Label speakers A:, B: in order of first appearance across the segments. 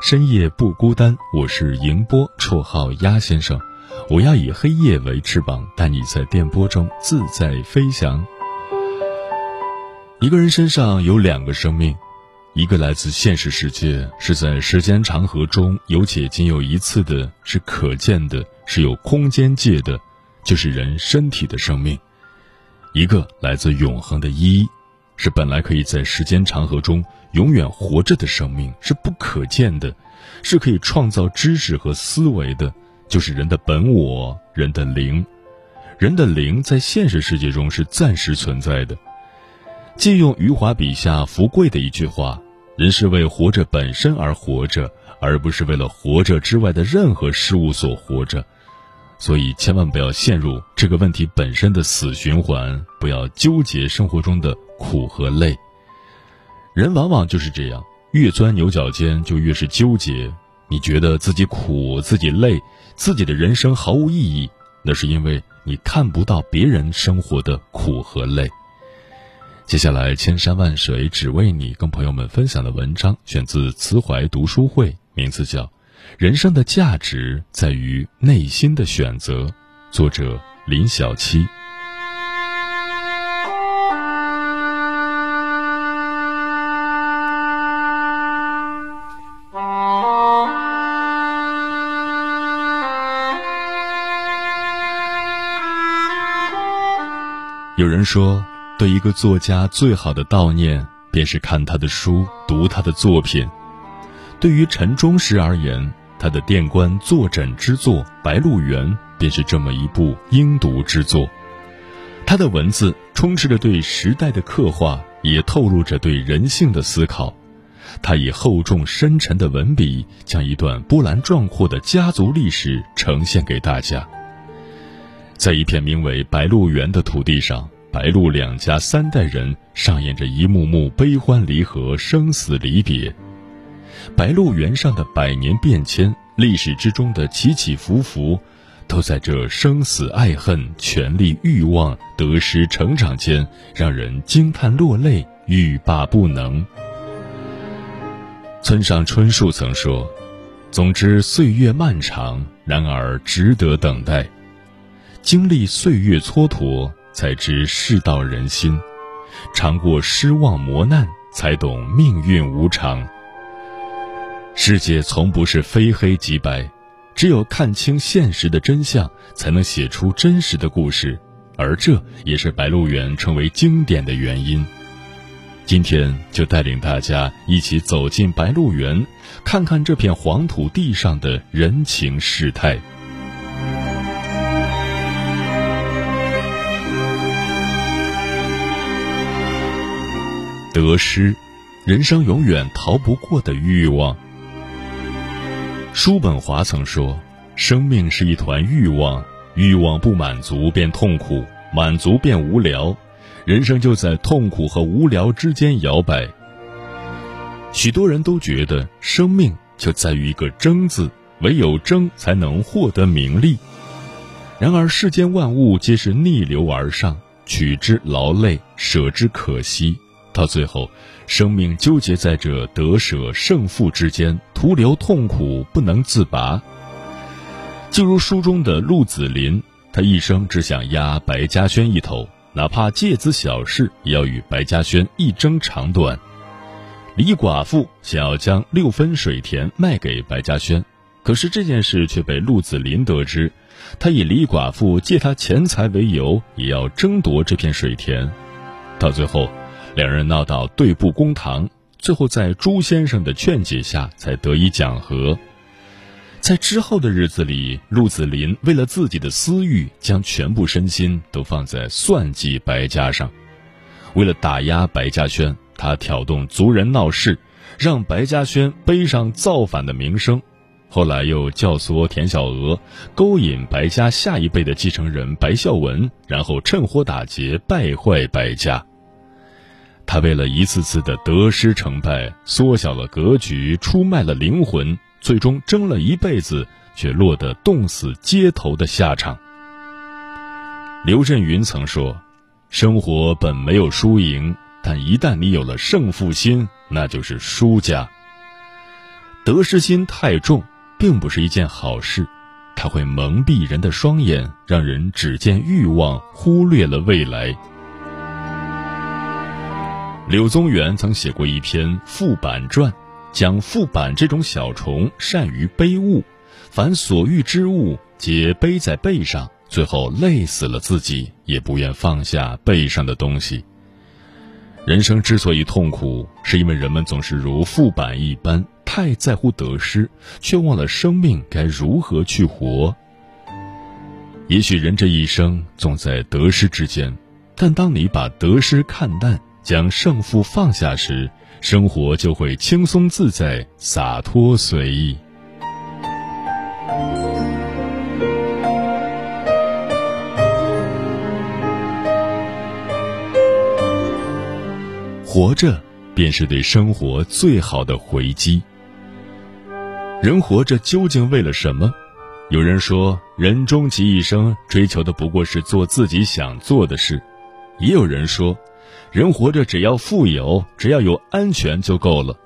A: 深夜不孤单。我是迎波，绰号鸭先生。我要以黑夜为翅膀，带你在电波中自在飞翔。一个人身上有两个生命，一个来自现实世界，是在时间长河中有且仅有一次的，是可见的，是有空间界的，就是人身体的生命；一个来自永恒的一。是本来可以在时间长河中永远活着的生命，是不可见的，是可以创造知识和思维的，就是人的本我，人的灵。人的灵在现实世界中是暂时存在的。借用余华笔下福贵的一句话：“人是为活着本身而活着，而不是为了活着之外的任何事物所活着。”所以，千万不要陷入这个问题本身的死循环，不要纠结生活中的苦和累。人往往就是这样，越钻牛角尖就越是纠结。你觉得自己苦、自己累、自己的人生毫无意义，那是因为你看不到别人生活的苦和累。接下来，千山万水只为你，跟朋友们分享的文章选自慈怀读书会，名字叫。人生的价值在于内心的选择。作者林小七。有人说，对一个作家最好的悼念，便是看他的书，读他的作品。对于陈忠实而言，他的电官坐诊之作《白鹿原》便是这么一部应读之作。他的文字充斥着对时代的刻画，也透露着对人性的思考。他以厚重深沉的文笔，将一段波澜壮阔的家族历史呈现给大家。在一片名为白鹿原的土地上，白鹿两家三代人上演着一幕幕悲欢离合、生死离别。白鹿原上的百年变迁，历史之中的起起伏伏，都在这生死爱恨、权力欲望、得失成长间，让人惊叹落泪，欲罢不能。村上春树曾说：“总之，岁月漫长，然而值得等待。经历岁月蹉跎，才知世道人心；尝过失望磨难，才懂命运无常。”世界从不是非黑即白，只有看清现实的真相，才能写出真实的故事，而这也是《白鹿原》成为经典的原因。今天就带领大家一起走进白鹿原，看看这片黄土地上的人情世态。得失，人生永远逃不过的欲望。叔本华曾说：“生命是一团欲望，欲望不满足便痛苦，满足便无聊，人生就在痛苦和无聊之间摇摆。”许多人都觉得生命就在于一个“争”字，唯有争才能获得名利。然而世间万物皆是逆流而上，取之劳累，舍之可惜。到最后，生命纠结在这得舍胜负之间，徒留痛苦不能自拔。就如书中的陆子霖，他一生只想压白嘉轩一头，哪怕芥子小事，也要与白嘉轩一争长短。李寡妇想要将六分水田卖给白嘉轩，可是这件事却被陆子霖得知，他以李寡妇借他钱财为由，也要争夺这片水田。到最后，两人闹到对簿公堂，最后在朱先生的劝解下才得以讲和。在之后的日子里，陆子霖为了自己的私欲，将全部身心都放在算计白家上。为了打压白嘉轩，他挑动族人闹事，让白嘉轩背上造反的名声。后来又教唆田小娥勾引白家下一辈的继承人白孝文，然后趁火打劫，败坏白家。他为了一次次的得失成败，缩小了格局，出卖了灵魂。最终争了一辈子，却落得冻死街头的下场。刘震云曾说：“生活本没有输赢，但一旦你有了胜负心，那就是输家。得失心太重，并不是一件好事，它会蒙蔽人的双眼，让人只见欲望，忽略了未来。”柳宗元曾写过一篇《副板传》。讲副板这种小虫善于背物，凡所遇之物皆背在背上，最后累死了自己，也不愿放下背上的东西。人生之所以痛苦，是因为人们总是如副板一般，太在乎得失，却忘了生命该如何去活。也许人这一生总在得失之间，但当你把得失看淡，将胜负放下时，生活就会轻松自在、洒脱随意。活着，便是对生活最好的回击。人活着究竟为了什么？有人说，人终其一生追求的不过是做自己想做的事；也有人说。人活着，只要富有，只要有安全就够了。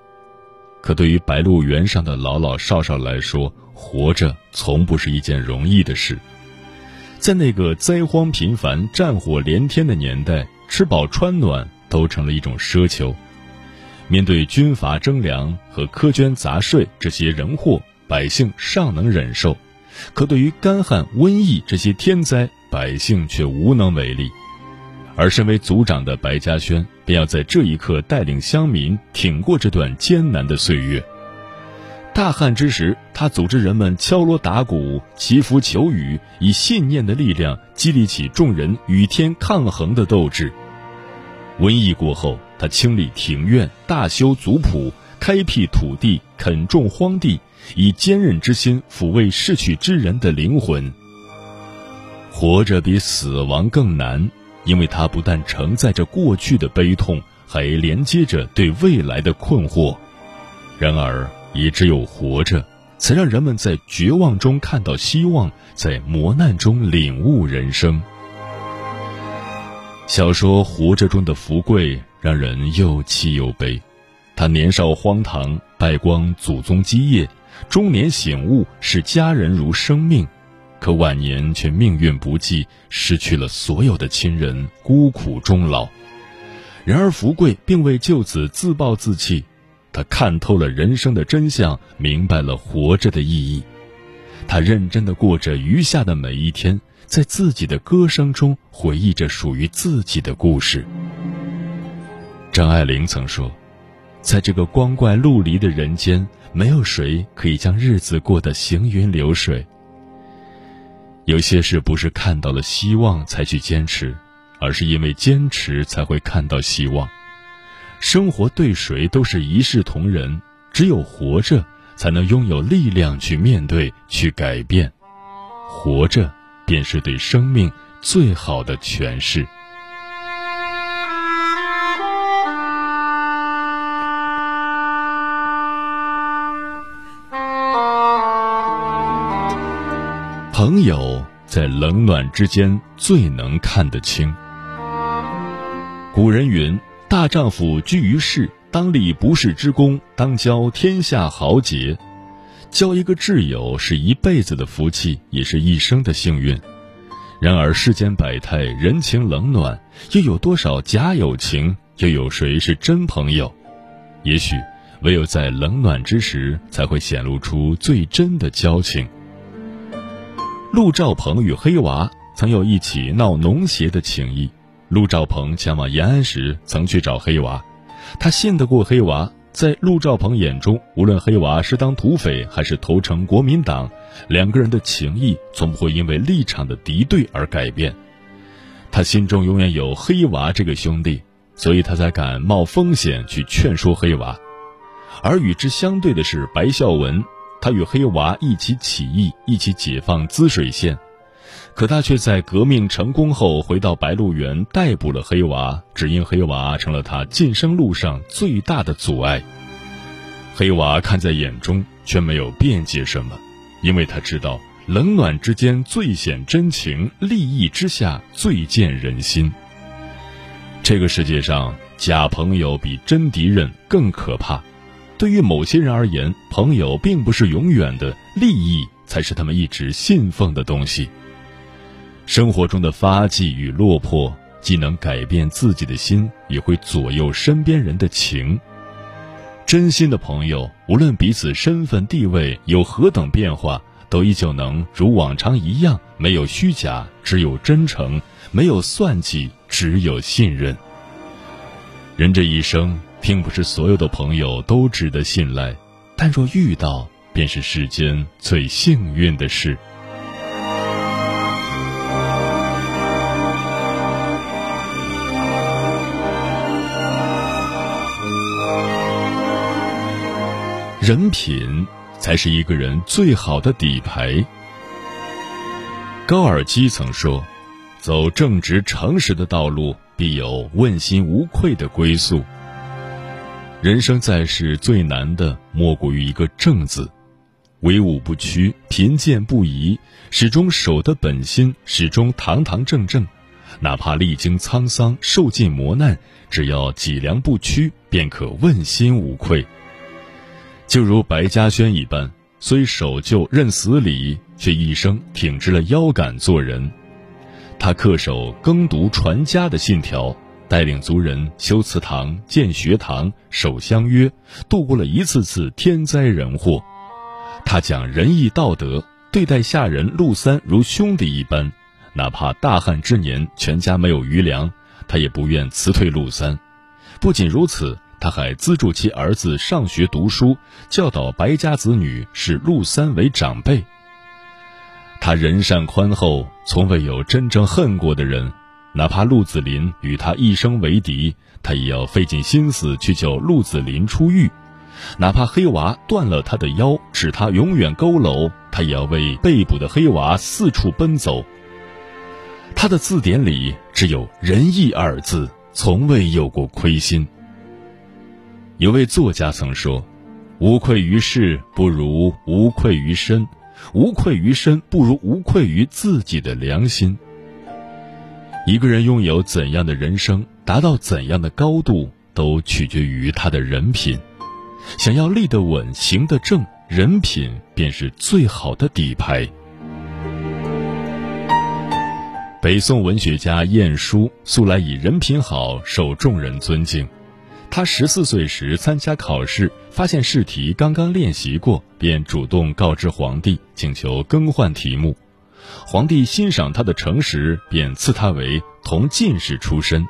A: 可对于白鹿原上的老老少少来说，活着从不是一件容易的事。在那个灾荒频繁、战火连天的年代，吃饱穿暖都成了一种奢求。面对军阀征粮和苛捐杂税这些人祸，百姓尚能忍受；可对于干旱、瘟疫这些天灾，百姓却无能为力。而身为族长的白嘉轩，便要在这一刻带领乡民挺过这段艰难的岁月。大旱之时，他组织人们敲锣打鼓、祈福求雨，以信念的力量激励起众人与天抗衡的斗志。瘟疫过后，他清理庭院、大修族谱、开辟土地、垦种荒地，以坚韧之心抚慰逝去之人的灵魂。活着比死亡更难。因为它不但承载着过去的悲痛，还连接着对未来的困惑。然而，也只有活着，才让人们在绝望中看到希望，在磨难中领悟人生。小说《活着》中的福贵让人又气又悲。他年少荒唐，败光祖宗基业；中年醒悟，视家人如生命。可晚年却命运不济，失去了所有的亲人，孤苦终老。然而福贵并未就此自暴自弃，他看透了人生的真相，明白了活着的意义。他认真的过着余下的每一天，在自己的歌声中回忆着属于自己的故事。张爱玲曾说：“在这个光怪陆离的人间，没有谁可以将日子过得行云流水。”有些事不是看到了希望才去坚持，而是因为坚持才会看到希望。生活对谁都是一视同仁，只有活着才能拥有力量去面对、去改变。活着便是对生命最好的诠释。朋友在冷暖之间最能看得清。古人云：“大丈夫居于世，当立不世之功，当交天下豪杰。”交一个挚友是一辈子的福气，也是一生的幸运。然而世间百态，人情冷暖，又有多少假友情？又有谁是真朋友？也许唯有在冷暖之时，才会显露出最真的交情。陆兆鹏与黑娃曾有一起闹农协的情谊。陆兆鹏前往延安时，曾去找黑娃，他信得过黑娃。在陆兆鹏眼中，无论黑娃是当土匪还是投诚国民党，两个人的情谊从不会因为立场的敌对而改变。他心中永远有黑娃这个兄弟，所以他才敢冒风险去劝说黑娃。而与之相对的是白孝文。他与黑娃一起起义，一起解放滋水县，可他却在革命成功后回到白鹿原逮捕了黑娃，只因黑娃成了他晋升路上最大的阻碍。黑娃看在眼中，却没有辩解什么，因为他知道冷暖之间最显真情，利益之下最见人心。这个世界上，假朋友比真敌人更可怕。对于某些人而言，朋友并不是永远的，利益才是他们一直信奉的东西。生活中的发迹与落魄，既能改变自己的心，也会左右身边人的情。真心的朋友，无论彼此身份地位有何等变化，都依旧能如往常一样，没有虚假，只有真诚；没有算计，只有信任。人这一生。并不是所有的朋友都值得信赖，但若遇到，便是世间最幸运的事。人品才是一个人最好的底牌。高尔基曾说：“走正直诚实的道路，必有问心无愧的归宿。”人生在世，最难的莫过于一个“正”字，威武不屈，贫贱不移，始终守得本心，始终堂堂正正，哪怕历经沧桑，受尽磨难，只要脊梁不屈，便可问心无愧。就如白嘉轩一般，虽守旧认死理，却一生挺直了腰杆做人。他恪守耕读传家的信条。带领族人修祠堂、建学堂、守乡约，度过了一次次天灾人祸。他讲仁义道德，对待下人陆三如兄弟一般。哪怕大旱之年全家没有余粮，他也不愿辞退陆三。不仅如此，他还资助其儿子上学读书，教导白家子女视陆三为长辈。他人善宽厚，从未有真正恨过的人。哪怕陆子霖与他一生为敌，他也要费尽心思去救陆子霖出狱；哪怕黑娃断了他的腰，使他永远佝偻，他也要为被捕的黑娃四处奔走。他的字典里只有“仁义”二字，从未有过亏心。有位作家曾说：“无愧于世，不如无愧于身；无愧于身，不如无愧于自己的良心。”一个人拥有怎样的人生，达到怎样的高度，都取决于他的人品。想要立得稳、行得正，人品便是最好的底牌。北宋文学家晏殊素来以人品好受众人尊敬。他十四岁时参加考试，发现试题刚刚练习过，便主动告知皇帝，请求更换题目。皇帝欣赏他的诚实，便赐他为同进士出身。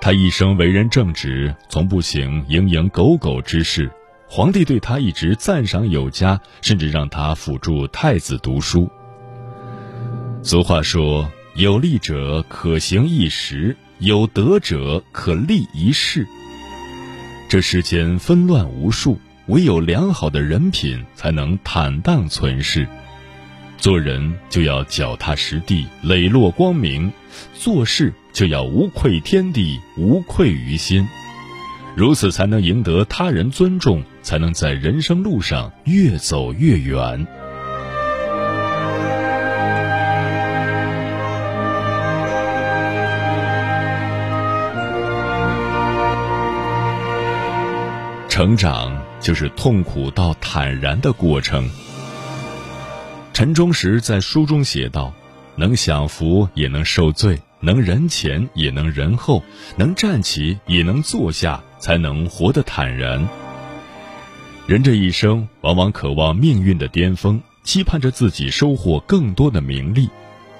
A: 他一生为人正直，从不行蝇营狗苟之事。皇帝对他一直赞赏有加，甚至让他辅助太子读书。俗话说：“有利者可行一时，有德者可立一世。”这世间纷乱无数，唯有良好的人品，才能坦荡存世。做人就要脚踏实地、磊落光明，做事就要无愧天地、无愧于心，如此才能赢得他人尊重，才能在人生路上越走越远。成长就是痛苦到坦然的过程。陈忠实在书中写道：“能享福也能受罪，能人前也能人后，能站起也能坐下，才能活得坦然。人这一生往往渴望命运的巅峰，期盼着自己收获更多的名利，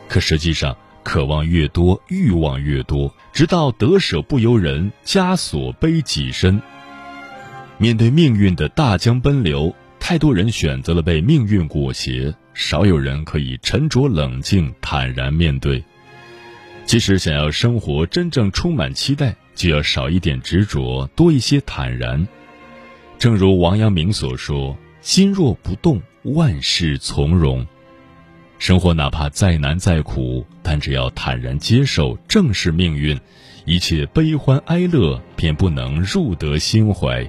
A: 可实际上，渴望越多，欲望越多，直到得舍不由人，枷锁背己身。面对命运的大江奔流，太多人选择了被命运裹挟，少有人可以沉着冷静、坦然面对。其实，想要生活真正充满期待，就要少一点执着，多一些坦然。正如王阳明所说：“心若不动，万事从容。”生活哪怕再难再苦，但只要坦然接受，正视命运，一切悲欢哀乐便不能入得心怀。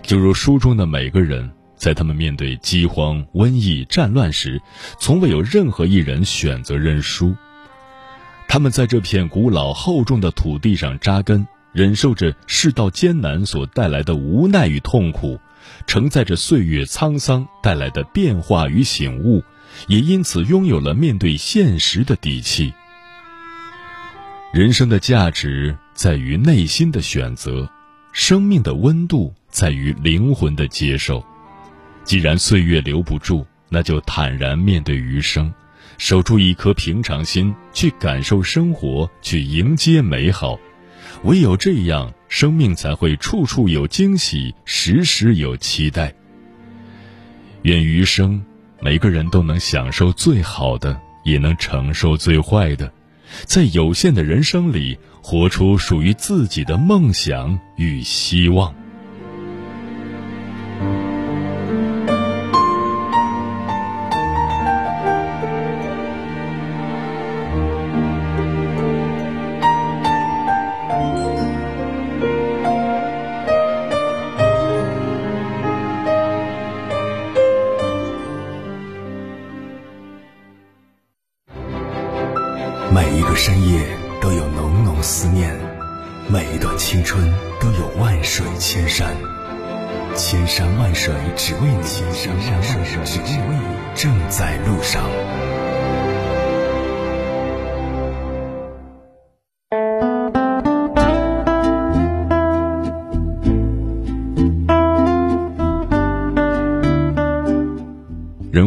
A: 就如书中的每个人，在他们面对饥荒、瘟疫、战乱时，从未有任何一人选择认输。他们在这片古老厚重的土地上扎根。忍受着世道艰难所带来的无奈与痛苦，承载着岁月沧桑带来的变化与醒悟，也因此拥有了面对现实的底气。人生的价值在于内心的选择，生命的温度在于灵魂的接受。既然岁月留不住，那就坦然面对余生，守住一颗平常心，去感受生活，去迎接美好。唯有这样，生命才会处处有惊喜，时时有期待。愿余生，每个人都能享受最好的，也能承受最坏的，在有限的人生里，活出属于自己的梦想与希望。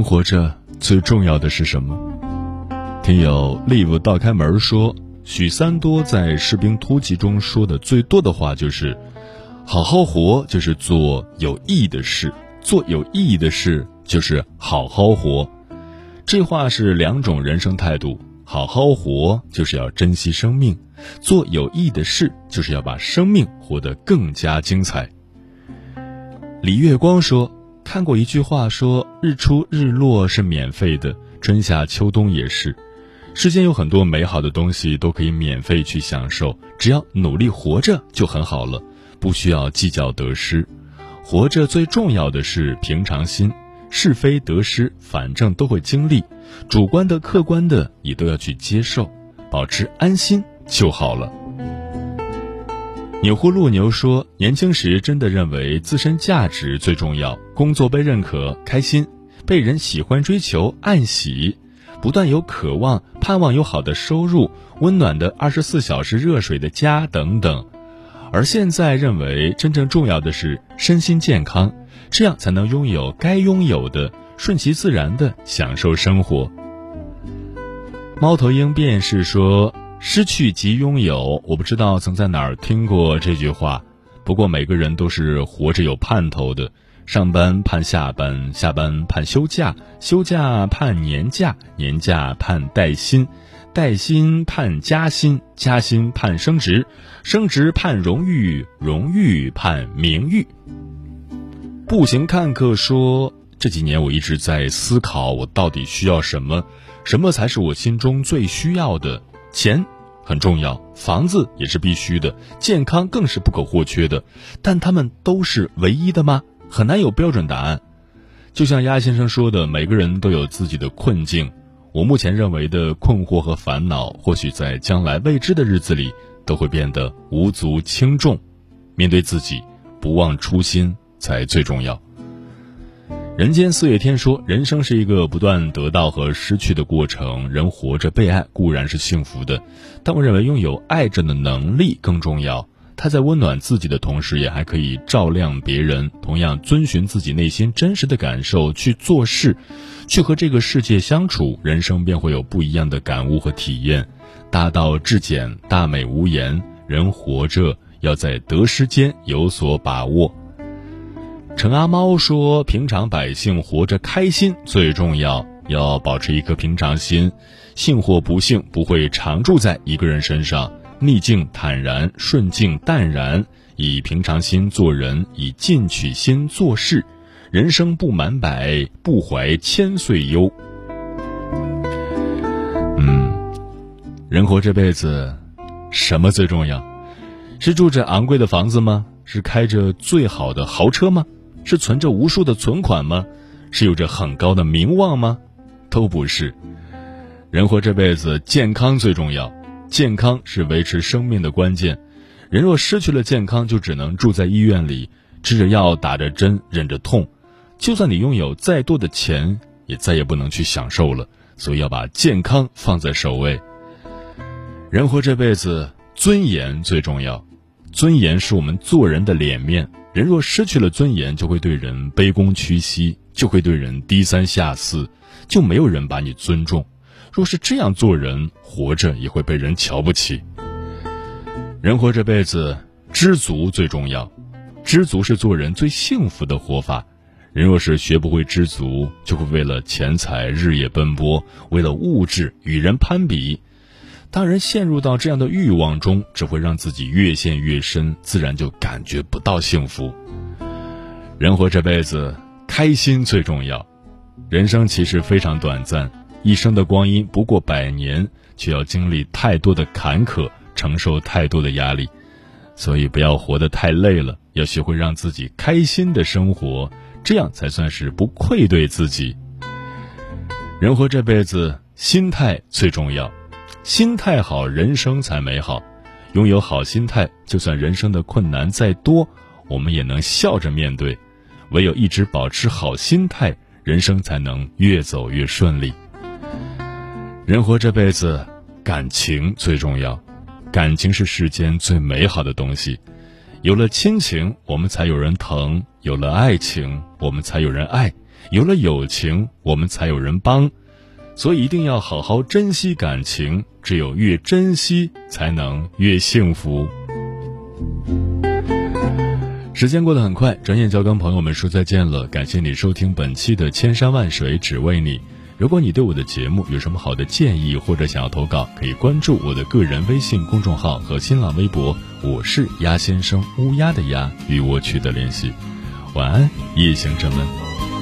A: 活着最重要的是什么？听友 live 倒开门说，许三多在《士兵突击》中说的最多的话就是：“好好活就是做有意义的事，做有意义的事就是好好活。”这话是两种人生态度。好好活就是要珍惜生命，做有意义的事就是要把生命活得更加精彩。李月光说：“看过一句话，说日出日落是免费的，春夏秋冬也是。”世间有很多美好的东西都可以免费去享受，只要努力活着就很好了，不需要计较得失。活着最重要的是平常心，是非得失反正都会经历，主观的、客观的也都要去接受，保持安心就好了。钮祜禄牛说：“年轻时真的认为自身价值最重要，工作被认可，开心；被人喜欢，追求，暗喜。”不断有渴望，盼望有好的收入、温暖的二十四小时热水的家等等，而现在认为真正重要的是身心健康，这样才能拥有该拥有的，顺其自然的享受生活。猫头鹰便是说：“失去即拥有。”我不知道曾在哪儿听过这句话，不过每个人都是活着有盼头的。上班盼下班，下班盼休假，休假盼年假，年假盼带薪，带薪盼加薪，加薪盼升职，升职盼荣誉，荣誉盼名誉。步行看客说：“这几年我一直在思考，我到底需要什么？什么才是我心中最需要的？钱很重要，房子也是必须的，健康更是不可或缺的，但他们都是唯一的吗？”很难有标准答案，就像鸭先生说的，每个人都有自己的困境。我目前认为的困惑和烦恼，或许在将来未知的日子里都会变得无足轻重。面对自己，不忘初心才最重要。人间四月天说，人生是一个不断得到和失去的过程。人活着被爱固然是幸福的，但我认为拥有爱着的能力更重要。他在温暖自己的同时，也还可以照亮别人。同样，遵循自己内心真实的感受去做事，去和这个世界相处，人生便会有不一样的感悟和体验。大道至简，大美无言。人活着要在得失间有所把握。陈阿猫说：“平常百姓活着开心最重要，要保持一颗平常心。幸或不幸不会常住在一个人身上。逆境坦然，顺境淡然，以平常心做人，以进取心做事。人生不满百，不怀千岁忧。”嗯，人活这辈子，什么最重要？是住着昂贵的房子吗？是开着最好的豪车吗？是存着无数的存款吗？是有着很高的名望吗？都不是。人活这辈子，健康最重要。健康是维持生命的关键。人若失去了健康，就只能住在医院里，吃着药，打着针，忍着痛。就算你拥有再多的钱，也再也不能去享受了。所以要把健康放在首位。人活这辈子，尊严最重要。尊严是我们做人的脸面。人若失去了尊严，就会对人卑躬屈膝，就会对人低三下四，就没有人把你尊重。若是这样做人，活着也会被人瞧不起。人活这辈子，知足最重要。知足是做人最幸福的活法。人若是学不会知足，就会为了钱财日夜奔波，为了物质与人攀比。当人陷入到这样的欲望中，只会让自己越陷越深，自然就感觉不到幸福。人活这辈子，开心最重要。人生其实非常短暂，一生的光阴不过百年，却要经历太多的坎坷，承受太多的压力，所以不要活得太累了，要学会让自己开心的生活，这样才算是不愧对自己。人活这辈子，心态最重要。心态好，人生才美好。拥有好心态，就算人生的困难再多，我们也能笑着面对。唯有一直保持好心态，人生才能越走越顺利。人活这辈子，感情最重要。感情是世间最美好的东西。有了亲情，我们才有人疼；有了爱情，我们才有人爱；有了友情，我们才有人帮。所以一定要好好珍惜感情。只有越珍惜，才能越幸福。时间过得很快，转眼就要跟朋友们说再见了。感谢你收听本期的《千山万水只为你》。如果你对我的节目有什么好的建议，或者想要投稿，可以关注我的个人微信公众号和新浪微博。我是鸭先生，乌鸦的鸭，与我取得联系。晚安，夜行者们。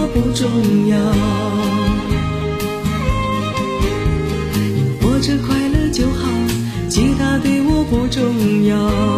B: 我不重要。你活着快乐就好其他对我不重要。